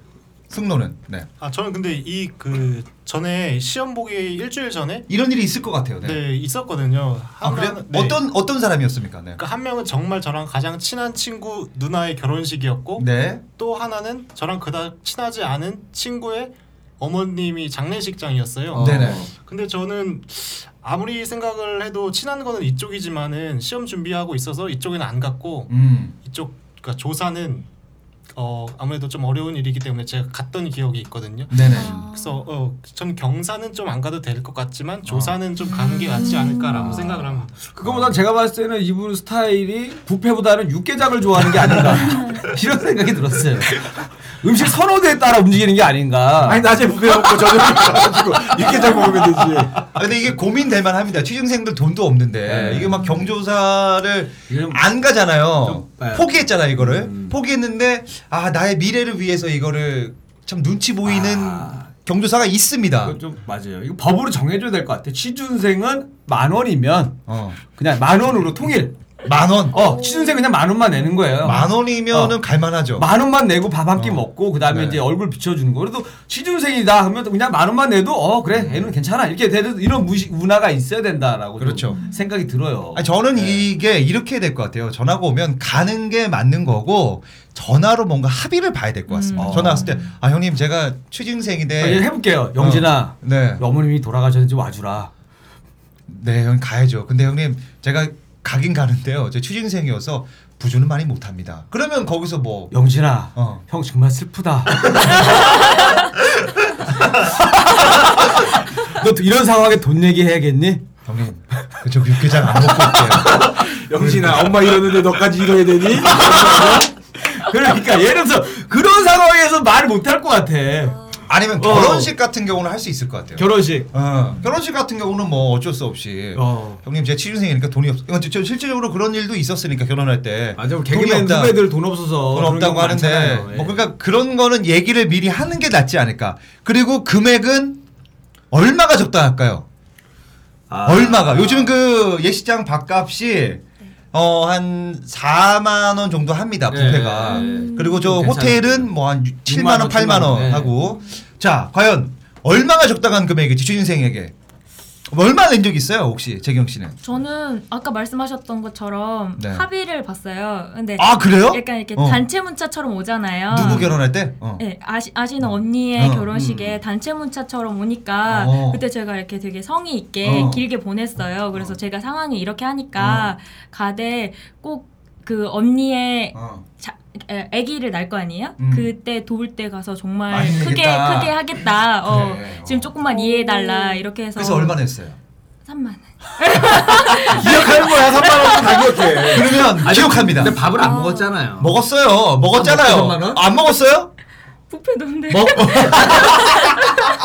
승로는? 네. 아 저는 근데 이 그 전에 시험 보기 일주일 전에 이런 일이 있을 것 같아요. 네. 네, 있었거든요. 아 한 그래요? 명은- 네. 어떤 어떤 사람이었습니까? 네. 그러니까 한 명은 정말 저랑 가장 친한 친구 누나의 결혼식이었고 네. 또 하나는 저랑 그닥 친하지 않은 친구의 어머님이 장례식장이었어요. 어. 네네. 근데 저는 아무리 생각을 해도 친한 거는 이쪽이지만은 시험 준비하고 있어서 이쪽에는 안 갔고 음. 이쪽 그러니까 조사는 어 아무래도 좀 어려운 일이기 때문에 제가 갔던 기억이 있거든요. 네네. 그래서 어, 전 경사는 좀 안 가도 될 것 같지만 조사는 좀 가는 게 낫지 않을까라고 생각을 합니다. 그거보단 제가 봤을 때는 이분 스타일이 부패보다는 육개장을 좋아하는 게 아닌가 (laughs) 이런 생각이 들었어요. 음식 선호도에 따라 움직이는 게 아닌가. 아니 낮에 부페 먹고 저녁에 (laughs) 가가지고 육개장 먹으면 되지. 아 근데 이게 고민될 만합니다. 취준생들 돈도 없는데 네. 이게 막 경조사를 이건 안 가잖아요. 좀, 네. 포기했잖아 이거를. 음. 포기했는데 아 나의 미래를 위해서 이거를 참 눈치 보이는 아. 경조사가 있습니다. 좀 맞아요. 이거 법으로 정해줘야 될 것 같아. 취준생은 만 원이면 어. 그냥 만 원으로 통일. 만 원. 어 취준생 그냥 만 원만 내는 거예요. 만 원이면은 어. 갈만하죠. 만 원만 내고 밥 한끼 먹고 그다음에 네. 이제 얼굴 비춰주는 거. 그래도 취준생이다 하면 그냥 만 원만 내도 어 그래 얘는 괜찮아 이렇게 되는 이런 무식 문화가 있어야 된다라고 좀 그렇죠. 생각이 들어요. 아니, 저는 네. 이게 이렇게 될 것 같아요. 전화가 오면 가는 게 맞는 거고 전화로 뭔가 합의를 봐야 될 것 같습니다. 음. 전화 왔을 때 아 형님 제가 취준생인데 아, 얘 해볼게요. 영진아. 네. 어머님이 돌아가셨는지 와주라. 네, 형 가야죠. 근데 형님 제가 가긴 가는데요. 저 취준생이어서 부주는 많이 못합니다. 그러면 거기서 뭐 영진아. 어. 형 정말 슬프다. (laughs) 너 이런 상황에 돈 얘기 해야겠니? 형님 그저 육개장 안 먹고 올게요. 영신아 엄마 이러는데 너까지 이러야 되니? 그러니까 예를 들어서 그런 상황에서 말을 못할 것 같아. 아니면 어. 결혼식 같은 경우는 할 수 있을 것 같아요. 결혼식. 어, 결혼식 같은 경우는 뭐 어쩔 수 없이 어. 형님 제 취준생이니까 돈이 없. 어, 저, 저 실질적으로 그런 일도 있었으니까 결혼할 때 맞아, 돈이 우리 개그맨 없다. 후배들 돈 없어서 돈 그런 없다고 경우 하는데 많잖아요. 예. 뭐 그러니까 그런 거는 얘기를 미리 하는 게 낫지 않을까. 그리고 금액은 얼마가 적당할까요? 아. 얼마가? 요즘 그 예식장 밥값이 어 한 4만 원 정도 합니다. 부페가. 네. 그리고 저 음, 호텔은. 뭐 한 7만 6만 원, 원, 8만 원 네. 하고. 자, 과연 얼마가 적당한 금액이지 취준생에게? 얼마 낸 적 있어요, 혹시 재경 씨는? 저는 아까 말씀하셨던 것처럼 네. 합의를 봤어요. 근데 아, 그래요? 약간 이렇게 어. 단체 문자처럼 오잖아요. 누구 결혼할 때? 어. 네, 아시, 아시는 언니의 어, 결혼식에 단체 문자처럼 오니까 어. 그때 제가 이렇게 되게 성의 있게 어. 길게 보냈어요. 그래서 제가 상황이 이렇게 하니까 가되 꼭그 언니의 어. 자, 에, 아기를 낳을 거 아니에요? 음. 그때 도울 때 가서 정말 많이 크게 내겠다. 크게 하겠다. 어, 그래, 어. 지금 조금만 이해해 달라 이렇게 해서 그래서 얼마 냈어요? 3만 원. (laughs) 기억하는 거야 3만 원다 기억해. 그러면 기억합니다. 근데 밥을 안 먹었잖아요. 먹었어요. 먹었잖아요. 아, 먹고 3만 원? 안 먹었어요? 부페 돈데 먹 (laughs) (laughs)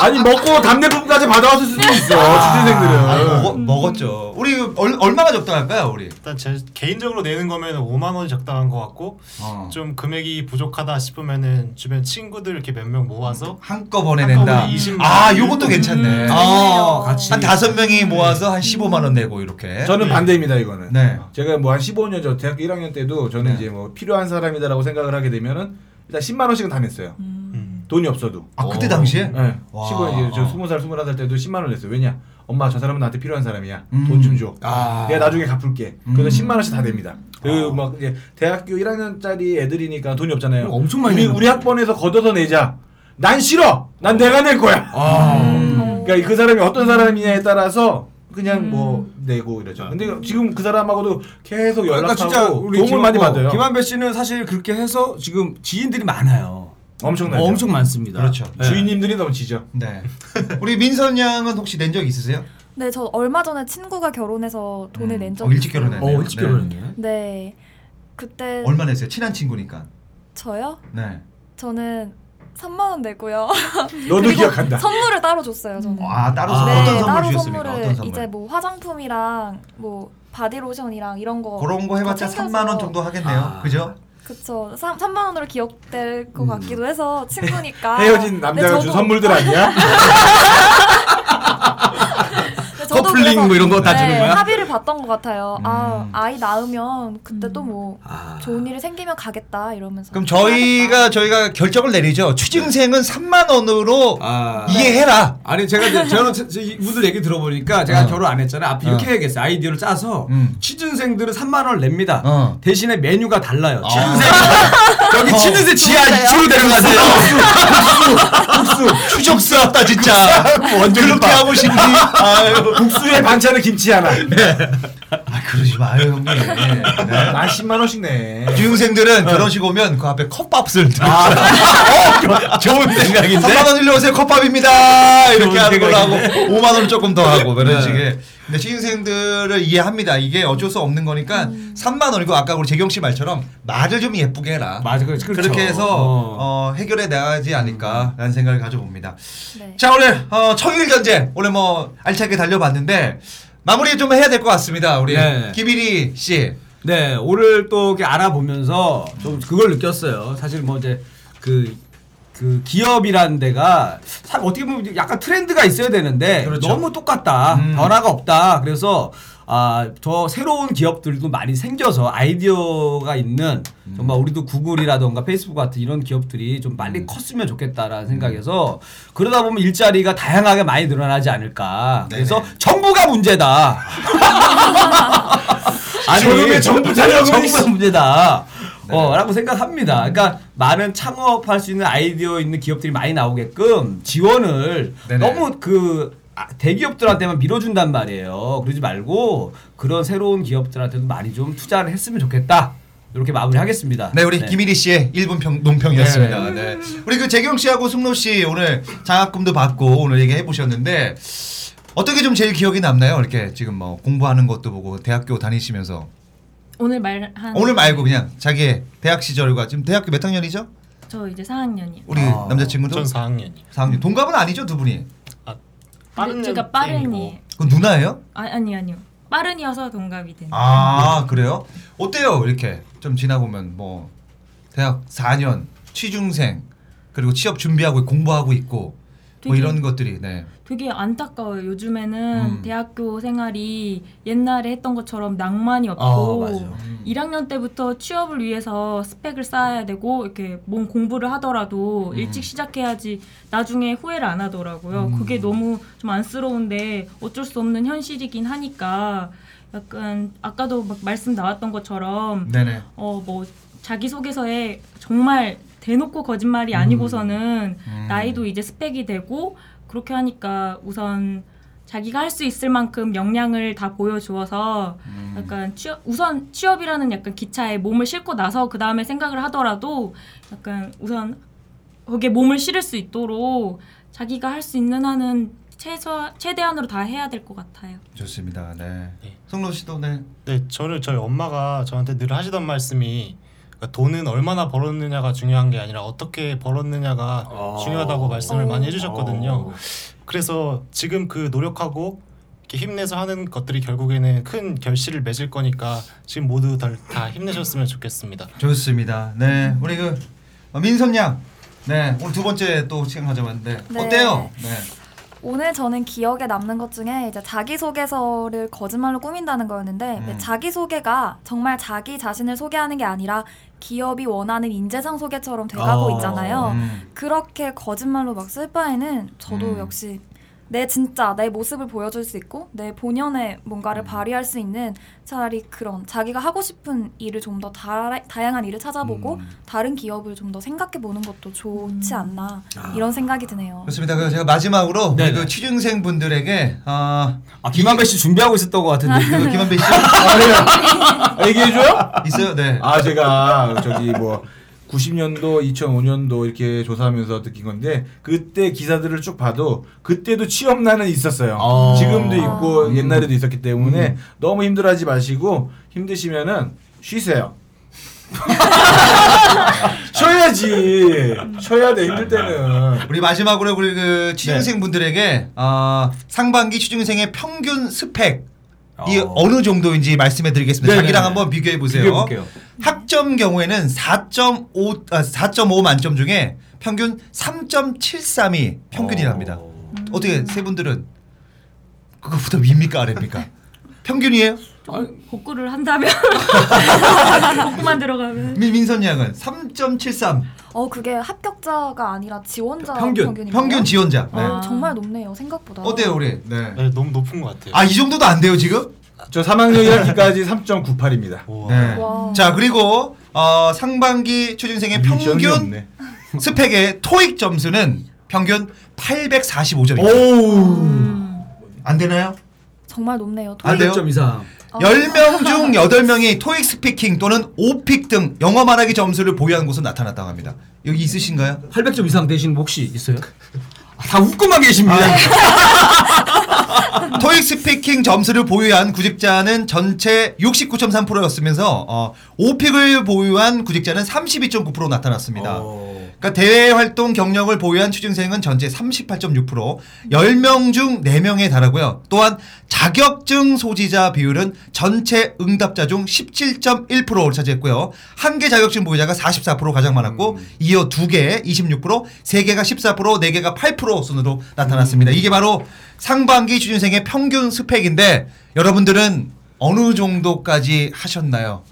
아니 먹고 담배 부분까지 받아왔을 수도 있어 아, 취준생들은. 먹, 먹었죠. 우리 얼, 얼마가 적당할까요, 우리? 일단 제 개인적으로 내는 거면 5만 원이 적당한 것 같고 어. 좀 금액이 부족하다 싶으면은 주변 친구들 이렇게 몇 명 모아서 한꺼번에 낸다. 한꺼번에 20만 아, 원. 요것도 괜찮네. 음. 아, 같이. 한 다섯 명이 모아서 한 15만 원 내고 이렇게. 저는 반대입니다 이거는. 네. 제가 뭐 한 15년 전 대학교 1학년 때도 저는 네. 이제 뭐 필요한 사람이다라고 생각을 하게 되면은 일단 10만 원씩은 다 냈어요. 음. 돈이 없어도. 아, 그때 어. 당시에? 네. 와. 15, 이제 저 20살, 21살 때도 10만 원 냈어요. 왜냐? 엄마 저 사람은 나한테 필요한 사람이야. 음. 돈 좀 줘. 아. 내가 나중에 갚을게. 그래서 음. 10만 원씩 다 냅니다. 그막 이제 대학교 1학년짜리 애들이니까 돈이 없잖아요. 그럼 엄청 많이 우리, 내는 우리 학번에서 걷어서 내자. 난 싫어. 난 내가 낼 거야. 아. 그러니까 그 사람이 어떤 사람이냐에 따라서 그냥 음. 뭐 내고 이러죠. 근데 지금 그 사람하고도 계속 그러니까 연락하고 진짜 우리 도움을 많이 김- 받아요. 김한배 씨는 사실 그렇게 해서 지금 지인들이 많아요. 엄청나죠. 어, 엄청 많습니다. 그렇죠. 네. 주인님들이 너무 지죠. 네. (laughs) 우리 민선 양은 혹시 낸 적 있으세요? 네, 저 얼마 전에 친구가 결혼해서 돈을 음. 낸 어, 적이 일찍 있어요. 결혼했네요. 어, 일찍 네. 결혼했네. 네. 그때 얼마 냈어요? 친한 친구니까. 저요? 네. 저는 3만 원 내고요. (laughs) 너도 기억한다. 선물을 따로 줬어요, 저는. 아, 따로 아. 선- 네, 어떤 선물 따로 주셨습니까? 선물을 어떤 선물? 이제 뭐 화장품이랑 뭐 바디로션이랑 이런 거 그런 거 해봤자 다 챙겨서 3만 원 정도 하겠네요. 아. 그죠? 그쵸. 3, 3만 원으로 기억될 것 같기도 해서 친구니까. (laughs) 헤어진 남자가 네, 준 선물들 아니야? (laughs) 네, 그래서, 뭐 이런 거 다 주는 거야? 합의를 봤던 것 같아요. 아 음. 아이 낳으면 그때 또 뭐 아. 좋은 일이 생기면 가겠다 이러면서. 그럼 저희가 저희가 결정을 내리죠. 취준생은 3만 원으로 아. 이해해라. 아니 제가 이제 (laughs) 저는 제- 제 이분들 얘기 들어보니까 제가 어. 결혼 안 했잖아요. 앞에 이렇게 어. 해야겠어요. 아이디어를 짜서 음. 취준생들은 3만 원을 냅니다. 어. 대신에 메뉴가 달라요. 아. 취준생 여기 (laughs) 어. 취준생 지하 2층으로 데려가세요. 국수 추적스 왔다 진짜. 완전 그렇게 봐. 하고 싶니? (laughs) 아유. 국수에 반찬에 김치 하나. 아, 그러지 마요 형님. 네. 만 10만 원씩 내. 중생들은 결혼식 오면 그 앞에 컵밥을 들고 어, (laughs) 좋은 생각인데? 3만 원 일로 오세요 컵밥입니다 이렇게 하는 걸로 하고 생각인데? 5만 원을 조금 더 하고 그런 네. 식의 근데 신생들을 이해합니다 이게 어쩔 수 없는 거니까 3만 원이고 아까 우리 재경 씨 말처럼 말을 좀 예쁘게 해라 맞아, 그렇죠. 그렇게 해서 어. 어, 해결해 나가지 않을까라는 생각을 가져봅니다 네. 자 오늘 어, 청일 전쟁 오늘 뭐 알차게 달려봤는데 마무리 좀 해야 될 것 같습니다 우리 네. 김일희 씨 네, 오늘 또 이렇게 알아보면서 좀 그걸 느꼈어요. 사실 뭐 이제 그, 그 기업이라는 데가 사- 어떻게 보면 약간 트렌드가 있어야 되는데 그렇죠. 너무 똑같다. 음. 변화가 없다. 그래서 아, 더 새로운 기업들도 많이 생겨서 아이디어가 있는 음. 정말 우리도 구글이라던가 페이스북 같은 이런 기업들이 좀 빨리 음. 컸으면 좋겠다라는 생각에서 그러다 보면 일자리가 다양하게 많이 늘어나지 않을까. 그래서 네네. 정부가 문제다. (laughs) 저놈의 정부 타령은 정부가 문제다. 어, 라고 생각합니다. 그러니까 많은 창업할 수 있는 아이디어 있는 기업들이 많이 나오게끔 지원을 네네. 너무 그 아, 대기업들한테만 밀어준단 말이에요. 그러지 말고 그런 새로운 기업들한테도 많이 좀 투자를 했으면 좋겠다. 이렇게 마무리하겠습니다. 네, 우리 김일희 씨의 1분 평, 논평이었습니다. 네. 네. 우리 그 재경 씨하고 승로 씨 오늘 장학금도 받고 오늘 얘기해 보셨는데 어떻게 좀 제일 기억이 남나요? 이렇게 지금 뭐 공부하는 것도 보고 대학교 다니시면서 오늘 말한 오늘 말고 그냥 자기의 대학 시절과 지금 대학교 몇 학년이죠? 저 이제 4학년이요. 우리 아. 남자친구도 전 4학년이. 4학년. 동갑은 아니죠, 두 분이? 빠른 제가 년 빠른이 그 누나예요? 아, 아니 아니요. 빠른이어서 동갑이 되는. 아, 그래요? 어때요? 이렇게 좀 지나보면 뭐 대학 4년 취중생 그리고 취업 준비하고 공부하고 있고 뭐 되게- 이런 것들이 네. 되게 안타까워요. 요즘에는 음. 대학교 생활이 옛날에 했던 것처럼 낭만이 어, 없고 맞아. 1학년 때부터 취업을 위해서 스펙을 쌓아야 되고 이렇게 뭔 공부를 하더라도 음. 일찍 시작해야지 나중에 후회를 안 하더라고요. 음. 그게 너무 좀 안쓰러운데 어쩔 수 없는 현실이긴 하니까 약간 아까도 막 말씀 나왔던 것처럼 네네. 어뭐 자기소개서에 정말 대놓고 거짓말이 아니고서는 음. 나이도 이제 스펙이 되고 그렇게 하니까 우선 자기가 할 수 있을 만큼 역량을 다 보여주어서 음. 약간 취업 우선 취업이라는 약간 기차에 몸을 싣고 나서 그 다음에 생각을 하더라도 약간 우선 거기에 몸을 실을 수 있도록 자기가 할 수 있는 한은 최소 최대한으로 다 해야 될 것 같아요. 좋습니다. 네. 네. 성로 씨도 네. 네, 저를 저희 엄마가 저한테 늘 하시던 말씀이 그러니까 돈은 얼마나 벌었느냐가 중요한 게 아니라 어떻게 벌었느냐가 어. 중요하다고 말씀을 어. 많이 해주셨거든요. 어. 그래서 지금 그 노력하고 이렇게 힘내서 하는 것들이 결국에는 큰 결실을 맺을 거니까 지금 모두 다, 다 힘내셨으면 좋겠습니다. 좋습니다. 네. 우리 그 어, 민선 양. 네. 오늘 두 번째 또 시간 가져봤는데 네. 어때요? 네. 오늘 저는 기억에 남는 것 중에 이제 자기소개서를 거짓말로 꾸민다는 거였는데 음. 자기소개가 정말 자기 자신을 소개하는 게 아니라 기업이 원하는 인재상 소개처럼 돼가고 어. 있잖아요. 음. 그렇게 거짓말로 막 쓸 바에는 저도 음. 역시 내 진짜 내 모습을 보여줄 수 있고 내 본연의 음. 뭔가를 발휘할 수 있는 차라리 그런 자기가 하고 싶은 일을 좀 더 다양한 일을 찾아보고 음. 다른 기업을 좀 더 생각해 보는 것도 좋지 않나 이런 생각이 드네요. 좋습니다. 그 제가 마지막으로 우리 네네. 그 취준생 분들에게 어, 아, 김한배 씨 준비하고 있었던 것 같은데. 그 김한배 씨 아, 얘기해줘요? 있어요? 네. 아 제가 저기 뭐 90년도, 2005년도 이렇게 조사하면서 느낀 건데 그때 기사들을 쭉 봐도 그때도 취업난은 있었어요. 어. 지금도 있고 음. 옛날에도 있었기 때문에 너무 힘들어하지 마시고 힘드시면은 쉬세요. (laughs) 쉬어야지. 쉬어야 돼 힘들 때는. 우리 마지막으로 우리 그 취준생 분들에게 어, 상반기 취준생의 평균 스펙 이 어. 어느 정도인지 말씀해 드리겠습니다. 네네네. 자기랑 한번 비교해 보세요. 비교해볼게요. 학점 경우에는 4.5 아, 4.5 만점 중에 평균 3.73이 평균이랍니다. 어. 어떻게 세 분들은 그거보다 위입니까 아래입니까? 평균이에요? 복구를 한다면 (laughs) 복만 들어가면 민, 민선 양은 3.73 어 그게 합격자가 아니라 지원자 평균 평균인가요? 평균 지원자. 네. 어, 정말 높네요 생각보다. 어때요 우리? 네. 네, 너무 높은 것 같아요. 아 이 정도도 안 돼요 지금? 저 3학년 1학기까지 3.98입니다. 우와. 네. 와. 자 그리고 어, 상반기 취준생의 평균 없네. 스펙의 토익 점수는 평균 845점입니다. 오. 음. 안 되나요? 정말 높네요. 아, 그래요? 800점 이상. 어. 10명 중 8명이 토익 스피킹 또는 오픽 등 영어 말하기 점수를 보유한 곳으로 나타났다고 합니다. 여기 있으신가요? 800점 이상 되신 분 혹시 있어요? 아, 다 웃고만 계십니다. (laughs) 토익 스피킹 점수를 보유한 구직자는 전체 69.3%였으면서 어, 오픽을 보유한 구직자는 32.9% 나타났습니다. 그러니까 대외 활동 경력을 보유한 취준생은 전체 38.6%, 10명 중 4명에 달하고요. 또한 자격증 소지자 비율은 전체 응답자 중 17.1%를 차지했고요. 한 개 자격증 보유자가 44% 가장 많았고 이어 두 개 26%, 세 개가 14%, 네 개가 8% 순으로 나타났습니다. 이게 바로 상반기 취준생의 평균 스펙인데 여러분들은 어느 정도까지 하셨나요?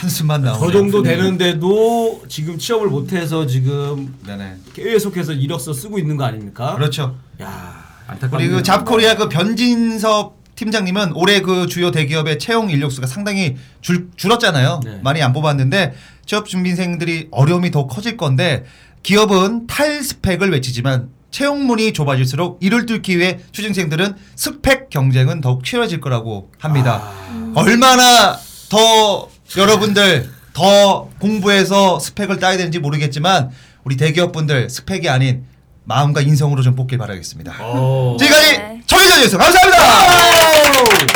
한숨만 나오네요. 저 정도 되는데도 지금 취업을 못해서 지금 네네. 계속해서 이력서 쓰고 있는 거 아닙니까? 그렇죠. 야 우리 안타깝네요. 그 잡코리아 그 변진섭 팀장님은 올해 그 주요 대기업의 채용 인력수가 상당히 줄, 줄었잖아요. 네. 많이 안 뽑았는데 취업 준비생들이 어려움이 더 커질 건데 기업은 탈 스펙을 외치지만 채용문이 좁아질수록 이를 뚫기 위해 취준생들은 스펙 경쟁은 더욱 치열해질 거라고 합니다. 얼마나 더 여러분들 더 공부해서 스펙을 따야 되는지 모르겠지만 우리 대기업분들 스펙이 아닌 마음과 인성으로 좀 뽑길 바라겠습니다. 어. 지금까지 네. 청일전이었습니다. 감사합니다.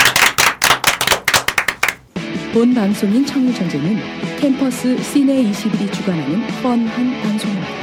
본 방송인 청일전쟁은 캠퍼스 시내 21이 주관하는 뻔한 방송입니다.